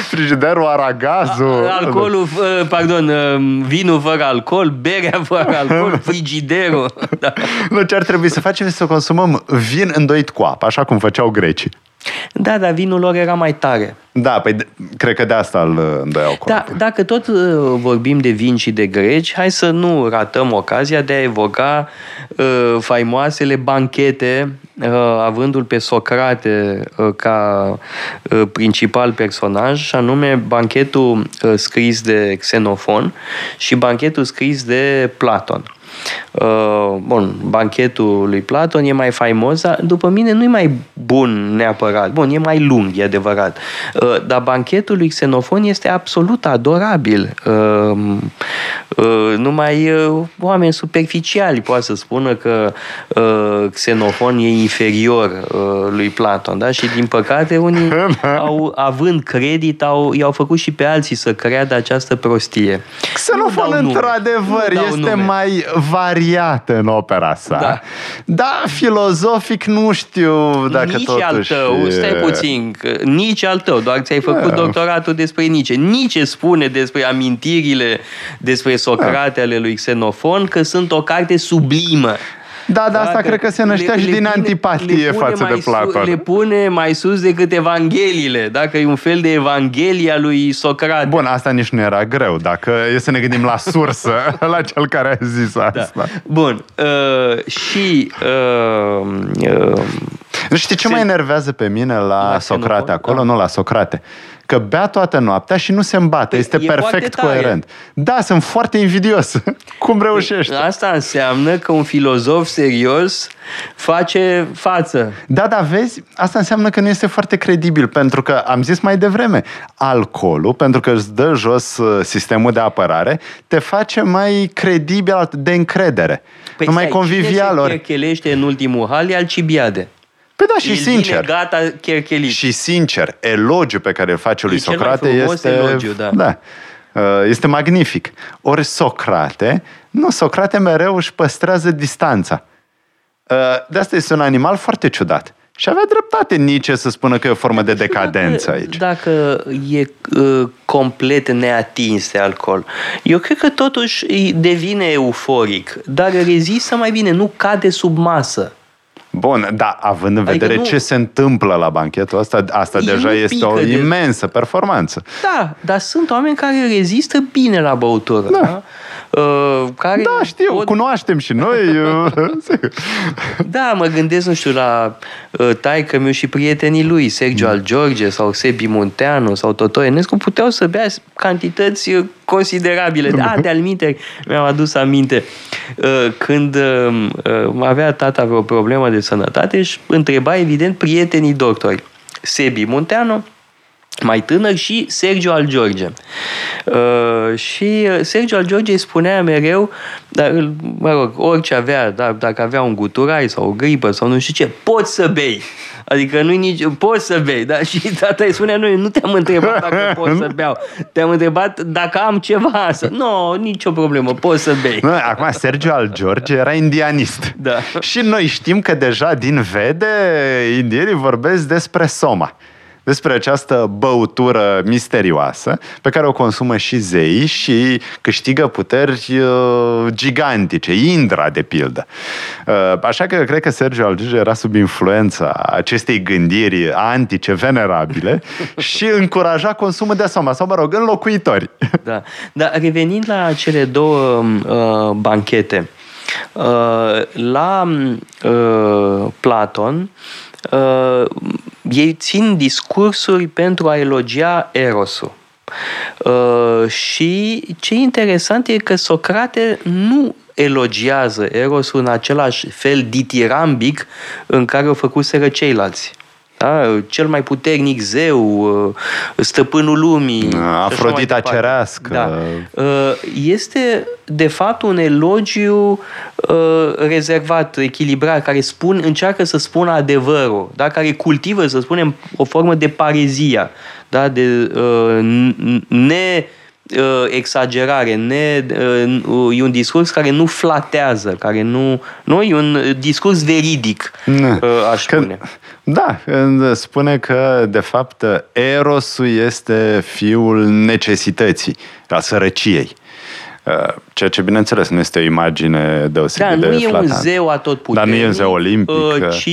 frigiderul, aragazul. Alcoolul, pardon, vinul fără alcool, berea fără alcool, frigiderul. Da. Nu, ce ar trebui să facem este să consumăm vin îndoit cu apă, așa cum făceau grecii. Da, dar vinul lor era mai tare. Da, păi de, cred că de asta îl îndoiau Da, dacă tot uh, vorbim de vin și de greci, hai să nu ratăm ocazia de a evoca uh, faimoasele banchete, uh, avându-l pe Socrate uh, ca uh, principal personaj, și anume banchetul uh, scris de Xenofon și banchetul scris de Platon. Uh, bun, banchetul lui Platon e mai faimos, dar după mine nu e mai bun neapărat. Bun, e mai lung, e adevărat. Uh, dar banchetul lui Xenofon este absolut adorabil. Uh, numai oameni superficiali poate să spună că Xenofon e inferior lui Platon, da? Și din păcate unii au, având credit, au, i-au făcut și pe alții să creadă această prostie. Xenofon, într-adevăr, este nume. mai variată în opera sa. Da. Da, filozofic nu știu dacă nici totuși... al tău, stai puțin, nici al tău, doar ți-ai făcut da. doctoratul despre Nice. Nici spune despre amintirile despre Socrate da. ale lui Xenofon că sunt o carte sublimă. Da, dar asta cred că se năștea le, și din pune, antipatie față de Platon. le pune mai sus decât Evangheliile, dacă e un fel de Evanghelia lui Socrate. Bun, asta nici nu era greu, dacă e să ne gândim la sursă, la cel care a zis da. asta. Da. Bun, uh, și... Uh, uh, Știi ce se... mă enervează pe mine la, la Socrate acolo? Da. Nu la Socrate că bea toată noaptea și nu se îmbate. Păi, este perfect coerent. Da, sunt foarte invidios. Cum reușești? Păi, asta înseamnă că un filozof serios face față. Da, da, vezi? Asta înseamnă că nu este foarte credibil, pentru că am zis mai devreme, alcoolul, pentru că îți dă jos uh, sistemul de apărare, te face mai credibil de încredere. Păi mai convivial. Cine se în ultimul hal e Alcibiade. Păi da, și sincer. gata, cherchelit. Și sincer, elogiu pe care îl face lui e Socrate este... Elogiu, da. da. Uh, este magnific. Ori Socrate, nu, Socrate mereu își păstrează distanța. Uh, de asta este un animal foarte ciudat. Și avea dreptate Nietzsche să spună că e o formă de decadență dacă, aici. Dacă e uh, complet neatins de alcool, eu cred că totuși devine euforic, dar rezistă mai bine, nu cade sub masă. Bun, da, având în adică vedere nu... ce se întâmplă la banchetul ăsta, asta e deja este o imensă de... performanță. Da, dar sunt oameni care rezistă bine la băutură. Da. da? Uh, care da, știu, pot... cunoaștem și noi. Uh, da, mă gândesc, nu știu, la uh, taică meu și prietenii lui, Sergio al George sau Sebi Munteanu sau Toto Enescu, puteau să bea cantități uh, considerabile. Da, de alminte, mi-am adus aminte. Uh, când uh, avea tata vreo problemă de sănătate și întreba, evident, prietenii doctori. Sebi Munteanu, mai tânăr și Sergio al George. Uh, și Sergio al George îi spunea mereu, dar, mă rog, orice avea, dar, dacă avea un guturai sau o gripă sau nu știu ce, poți să bei. Adică nu nici, poți să bei, da? Și tata îi spunea, nu, nu te-am întrebat dacă pot să beau. Te-am întrebat dacă am ceva să... Nu, no, nicio problemă, poți să bei. Nu, acum, Sergio al George era indianist. Da. Și noi știm că deja din vede indienii vorbesc despre soma despre această băutură misterioasă pe care o consumă și zei și câștigă puteri uh, gigantice, Indra de pildă. Uh, așa că cred că Sergio Algige era sub influența acestei gândiri antice, venerabile și încuraja consumul de asoma, sau mă rog, înlocuitori. Da, dar revenind la cele două uh, banchete, uh, la uh, Platon, uh, ei țin discursuri pentru a elogia Erosul. Uh, și ce interesant e că Socrate nu elogiază Erosul în același fel ditirambic în care o făcuseră ceilalți da? cel mai puternic zeu, uh, stăpânul lumii. Afrodita cerească. Da. Uh, este, de fapt, un elogiu uh, rezervat, echilibrat, care spun, încearcă să spună adevărul, da? care cultivă, să spunem, o formă de parezia, da? de ne exagerare, ne, e un discurs care nu flatează, care nu, nu e un discurs veridic, ne. aș spune. Că, da, spune că, de fapt, Erosul este fiul necesității, a sărăciei. Uh, ceea ce, bineînțeles, nu este o imagine deosebit da, de nu flatant. e un zeu atotputernic, Dar nu e un zeu olimpic. Uh, ci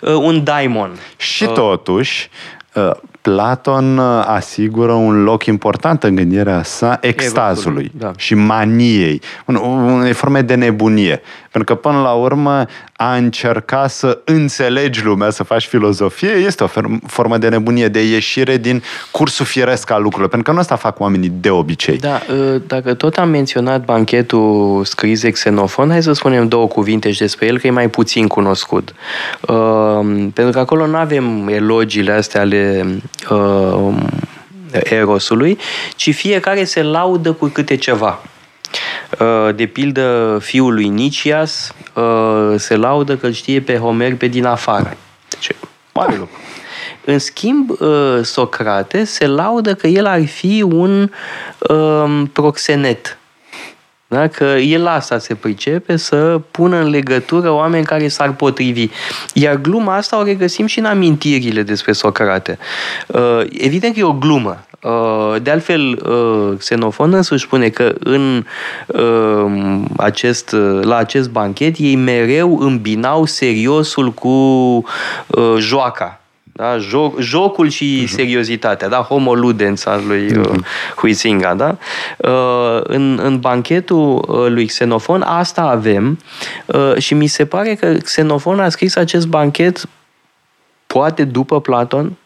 uh, un daimon. Și totuși, uh, Platon uh, asigură un loc important în gândirea sa extazului da. și maniei, unei forme de nebunie. Pentru că, până la urmă, a încerca să înțelegi lumea, să faci filozofie, este o formă de nebunie, de ieșire din cursul firesc al lucrurilor. Pentru că nu asta fac oamenii de obicei. Da, ă, dacă tot am menționat banchetul scris de Xenofon, hai să spunem două cuvinte și despre el, că e mai puțin cunoscut. Uh, pentru că acolo nu avem elogiile astea ale uh, Erosului, ci fiecare se laudă cu câte ceva. Uh, de pildă, fiul lui Nicias uh, se laudă că îl știe pe Homer pe din afară. Deci, mare lucru. În schimb, uh, Socrate se laudă că el ar fi un um, proxenet. Da? Că el asta se pricepe să pună în legătură oameni care s-ar potrivi. Iar gluma asta o regăsim și în amintirile despre Socrate. Evident că e o glumă. Uh, de altfel, uh, Xenofon însuși spune că în uh, acest, la acest banchet ei mereu îmbinau seriosul cu joaca. Da? Joc, jocul și uh-huh. seriozitatea, da? Homo ludens al lui uh, Huizinga, da? Uh, în, în banchetul lui Xenofon asta avem uh, și mi se pare că Xenofon a scris acest banchet poate după Platon,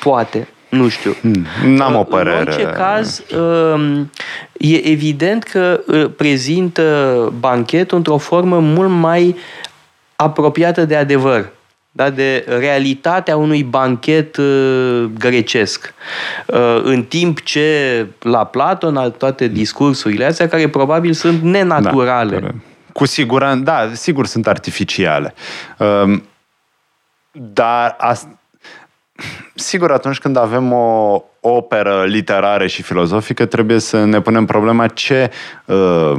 poate, nu știu. Hmm, n-am o părere. În orice caz, um, e evident că uh, prezintă banchetul într-o formă mult mai apropiată de adevăr da, de realitatea unui banchet uh, grecesc. Uh, în timp ce la Platon, toate discursurile astea, care probabil sunt nenaturale. Da, cu siguranță, da, sigur sunt artificiale. Uh, dar asta Sigur, atunci când avem o operă literară și filozofică, trebuie să ne punem problema ce uh,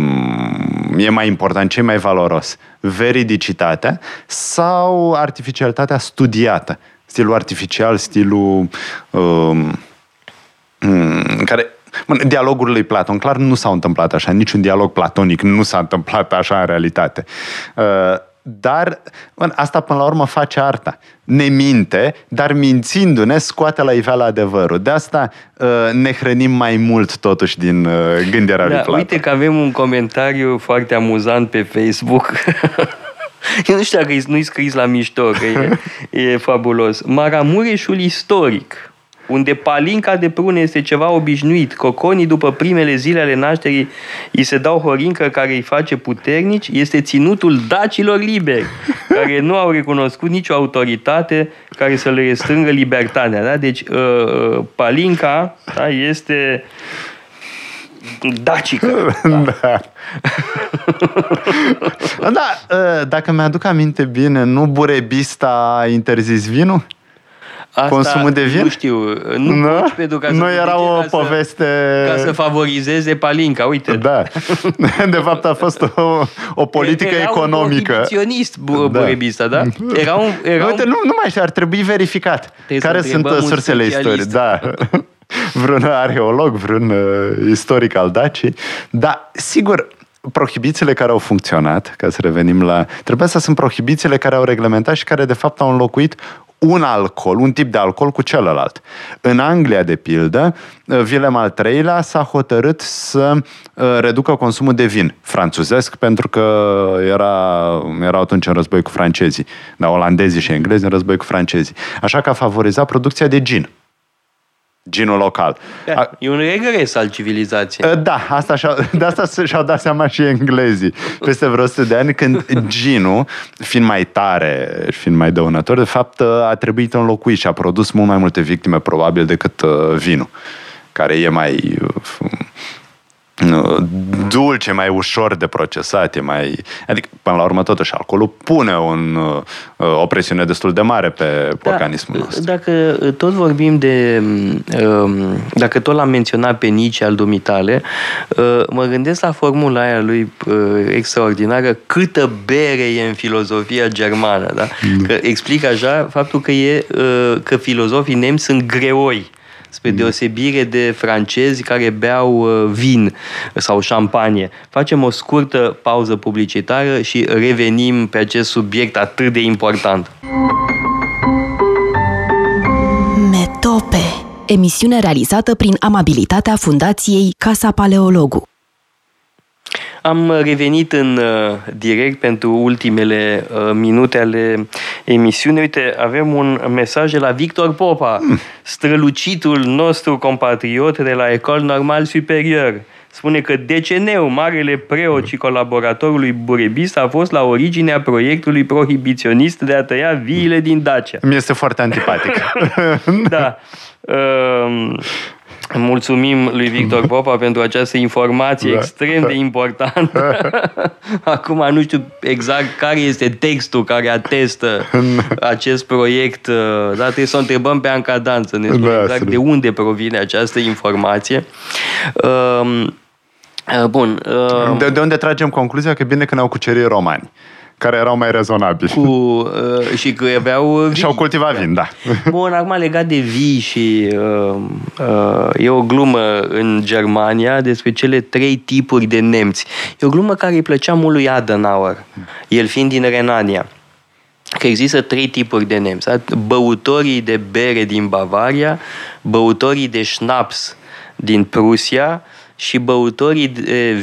e mai important, ce e mai valoros. Veridicitatea sau artificialitatea studiată. Stilul artificial, stilul uh, care Dialogul lui Platon, clar, nu s-au întâmplat așa. Niciun dialog platonic nu s-a întâmplat așa în realitate. Uh, dar bă, asta până la urmă face arta. Ne minte, dar mințindu-ne scoate la iveală adevărul. De asta uh, ne hrănim mai mult totuși din uh, gândirea da, lui Platon. Uite că avem un comentariu foarte amuzant pe Facebook. Eu nu știu dacă nu-i scris la mișto, că e, e fabulos. Maramureșul istoric unde palinca de prune este ceva obișnuit, coconii după primele zile ale nașterii îi se dau horincă care îi face puternici, este ținutul dacilor liberi, care nu au recunoscut nicio autoritate care să le restrângă libertatea. Da? Deci uh, uh palinca da, este dacică. Da. Da. da, uh, dacă mi-aduc aminte bine, nu Burebista a interzis vinul? Asta consumul de vin? Nu știu. Nu, nu? Poți, pentru ca nu era o ca poveste... Să, ca să favorizeze palinca, uite. Da. De fapt a fost o, o politică era economică. Era un prohibiționist da. burebista, da? Era un, era uite, un... nu, nu mai știu, ar trebui verificat. Trebuie care sunt sursele istoriei. Da. vreun arheolog, vreun uh, istoric al Dacii. Dar, sigur, prohibițiile care au funcționat, ca să revenim la... Trebuie să sunt prohibițiile care au reglementat și care de fapt au înlocuit un alcool, un tip de alcool cu celălalt. În Anglia, de pildă, Willem al III-lea s-a hotărât să uh, reducă consumul de vin franțuzesc, pentru că era, erau atunci în război cu francezii, da, olandezii și englezii în război cu francezii. Așa că a favorizat producția de gin ginul local. Da, e un regres al civilizației. Ă, da, asta și de asta și-au dat seama și englezii peste vreo 100 de ani, când ginul, fiind mai tare și fiind mai dăunător, de fapt a trebuit înlocuit și a produs mult mai multe victime probabil decât ă, vinul, care e mai dulce, mai ușor de procesat, e mai... Adică, până la urmă, totuși, alcoolul pune un, uh, o presiune destul de mare pe da, organismul nostru. Dacă tot vorbim de... Um, dacă tot l-am menționat pe Nici al dumitale, uh, mă gândesc la formula aia lui uh, extraordinară, câtă bere e în filozofia germană, da? Mm. Că explică așa faptul că e că filozofii nemți sunt greoi spre deosebire de francezi care beau uh, vin sau șampanie. Facem o scurtă pauză publicitară și revenim pe acest subiect atât de important. Metope Emisiune realizată prin amabilitatea Fundației Casa Paleologu. Am revenit în uh, direct pentru ultimele uh, minute ale emisiunii. Uite, avem un mesaj de la Victor Popa, mm. strălucitul nostru compatriot de la Ecole Normal Superior. Spune că DCN-ul, marele preot și colaboratorului burebist, a fost la originea proiectului prohibiționist de a tăia viile din Dacia. Mi este foarte antipatic. da. Uh, Mulțumim lui Victor Popa pentru această informație da. extrem de importantă. Acum nu știu exact care este textul care atestă acest proiect, uh, dar trebuie să o întrebăm pe Anca Dan să ne spune da, exact de unde provine această informație. Um, uh, bun. Um, de, de unde tragem concluzia că bine că ne-au cucerit romani care erau mai rezonabili. Cu, uh, și că aveau vii. Și-au cultivat vin, da. Bun, acum legat de vii și uh, uh, e o glumă în Germania despre cele trei tipuri de nemți. E o glumă care îi plăcea mult lui Adenauer, el fiind din Renania că există trei tipuri de nemți. Băutorii de bere din Bavaria, băutorii de șnaps din Prusia și băutorii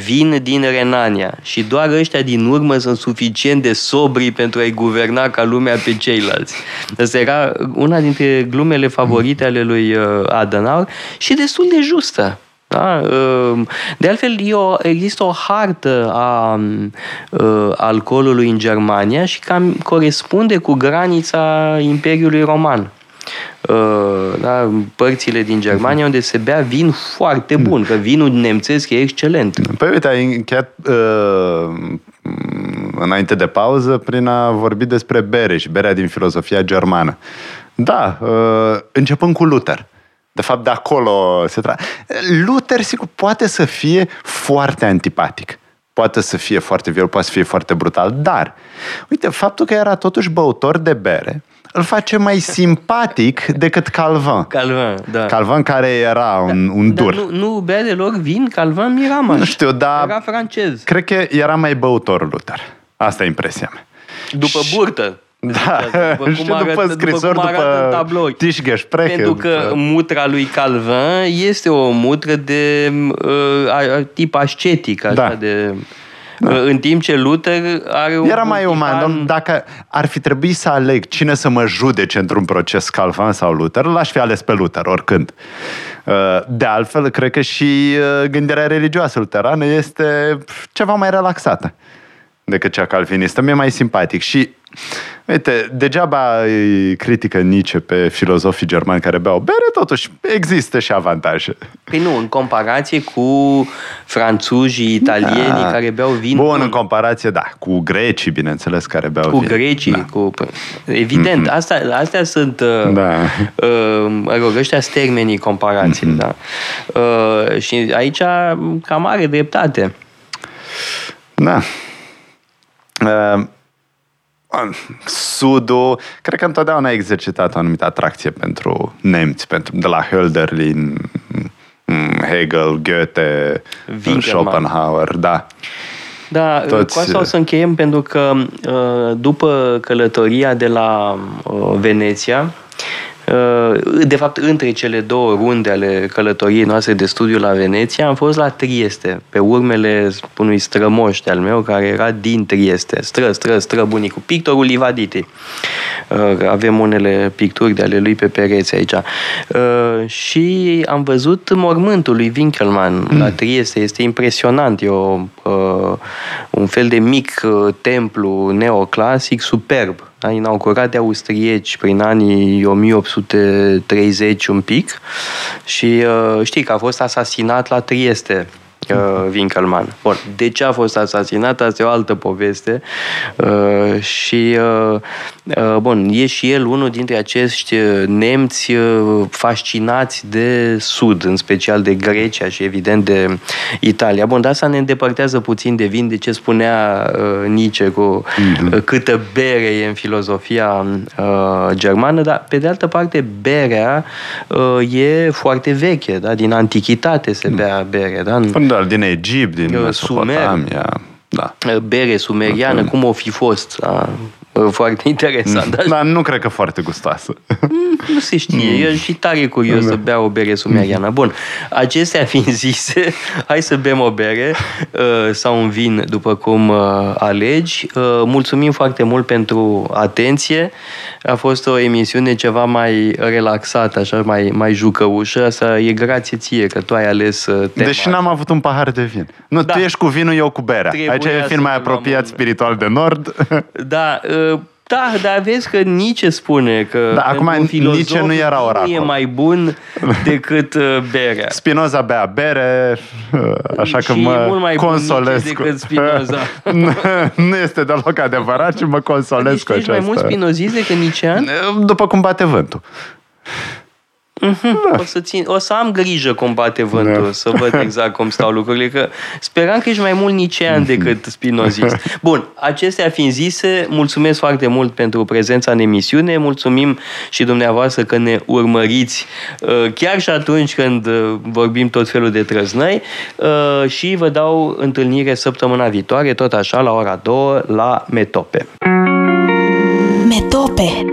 vin din Renania și doar ăștia din urmă sunt suficient de sobri pentru a-i guverna ca lumea pe ceilalți. Asta era una dintre glumele favorite ale lui uh, Adenauer și destul de justă. Da? Uh, de altfel, eu, există o hartă a uh, alcoolului în Germania și cam corespunde cu granița Imperiului Roman. Uh, da, părțile din Germania unde se bea vin foarte bun, că vinul nemțesc e excelent. Păi uite, ai încheiat uh, înainte de pauză prin a vorbi despre bere și berea din filozofia germană. Da, uh, începând cu Luther. De fapt, de acolo se tra... Luther, sigur, poate să fie foarte antipatic. Poate să fie foarte viol, poate să fie foarte brutal, dar, uite, faptul că era totuși băutor de bere, îl face mai simpatic decât Calvin. Calvin, da. Calvin care era un, da, un dur. Dar nu, nu bea deloc vin, Calvin Miramaș. Nu știu, dar... Era francez. Cred că era mai băutor Luther. Asta e impresia mea. După burtă. Da, după și arată, după scrisori, după, după tablouri. Pentru că după... mutra lui Calvin este o mutră de uh, tip ascetic, așa da. de... Da. În timp ce Luther are un Era mai uman. An... Dacă ar fi trebuit să aleg cine să mă judece într-un proces, Calvin sau Luther, l-aș fi ales pe Luther, oricând. Uh, de altfel, cred că și uh, gândirea religioasă luterană este ceva mai relaxată decât cea calvinistă. Mi-e mai simpatic și Uite, degeaba îi critică Nietzsche pe filozofii germani care beau bere, totuși există și avantaje. Păi nu, în comparație cu franțuzii, italienii da. care beau vin. Bun, în comparație, da, cu grecii, bineînțeles, care beau cu vin. Cu grecii, da. cu... Evident, mm-hmm. asta, astea sunt, uh, da. uh, mă rog, ăștia termenii comparației, mm-hmm. da. Uh, și aici cam are dreptate. Da. Uh, Sudul, cred că întotdeauna a exercitat o anumită atracție pentru nemți, pentru, de la Hölderlin, Hegel, Goethe, Winkelmann. Schopenhauer, da. Da, Toți... cu asta o să încheiem pentru că uh, după călătoria de la uh, Veneția, Uh, de fapt, între cele două runde ale călătoriei noastre de studiu la Veneția, am fost la Trieste, pe urmele unui strămoș al meu care era din Trieste. Stră, stră, stră bunicul, pictorul Livaditi. Uh, avem unele picturi de ale lui pe pereți aici. Uh, și am văzut mormântul lui Winkelmann mm. la Trieste. Este impresionant. E o, un fel de mic templu neoclasic superb a inaugurat de austrieci prin anii 1830 un pic și uh, știi că a fost asasinat la Trieste uh, Winkelmann. Bun, de ce a fost asasinat? Asta e o altă poveste. Uh, și, uh, uh, bun, e și el unul dintre acești uh, nemți uh, fascinați de Sud, în special de Grecia și, evident, de Italia. Bun, dar asta ne îndepărtează puțin de vin de ce spunea uh, Nietzsche cu uh, câtă bere e în filozofia uh, germană, dar, pe de altă parte, berea uh, e foarte veche, da? din antichitate se bea bere. Da? În, Da, din Egipt, din Uh, Mesopotamia. Da. bere sumeriană, cum o fi fost. Da? Uh, Foarte interesant. Dar Dar nu cred că foarte gustoasă. nu se știe. E și tare curios să bea o bere sumeriană. Bun, acestea fiind zise, hai să bem o bere uh, sau un vin, după cum uh, alegi. Uh, Mulțumim foarte mult pentru atenție. A fost o emisiune ceva mai relaxată, așa, mai, mai jucăușă. Asta e grație ție că tu ai ales uh, tema. Deși n-am avut un pahar de vin. Nu, Da. tu ești cu vinul, eu cu berea. Trebuia Aici e să fiind mai ne luăm apropiat un- spiritual de nord. Da, uh, da, dar vezi că Nietzsche spune că Da, pentru acum un filozof Nietzsche nu era vinul oracol. e mai bun decât uh, berea. Spinoza bea bere, așa că Și e mă mult mai bun consolez. Nietzsche cu- decât Spinoza. nu, nu este deloc adevărat și mă consolez Deci cu tu ești mai aceasta. mult spinozist decât nicean? După cum bate vântul. O să, țin, o să am grijă cum bate vântul, Da. să văd exact cum stau lucrurile, că speram că ești mai mult nicean decât spinozist. Bun, acestea fiind zise, mulțumesc foarte mult pentru prezența în emisiune, mulțumim și dumneavoastră că ne urmăriți uh, chiar și atunci când uh, vorbim tot felul de trăznăi uh, și vă dau întâlnire săptămâna viitoare, tot așa, la ora 2, la Metope. Metope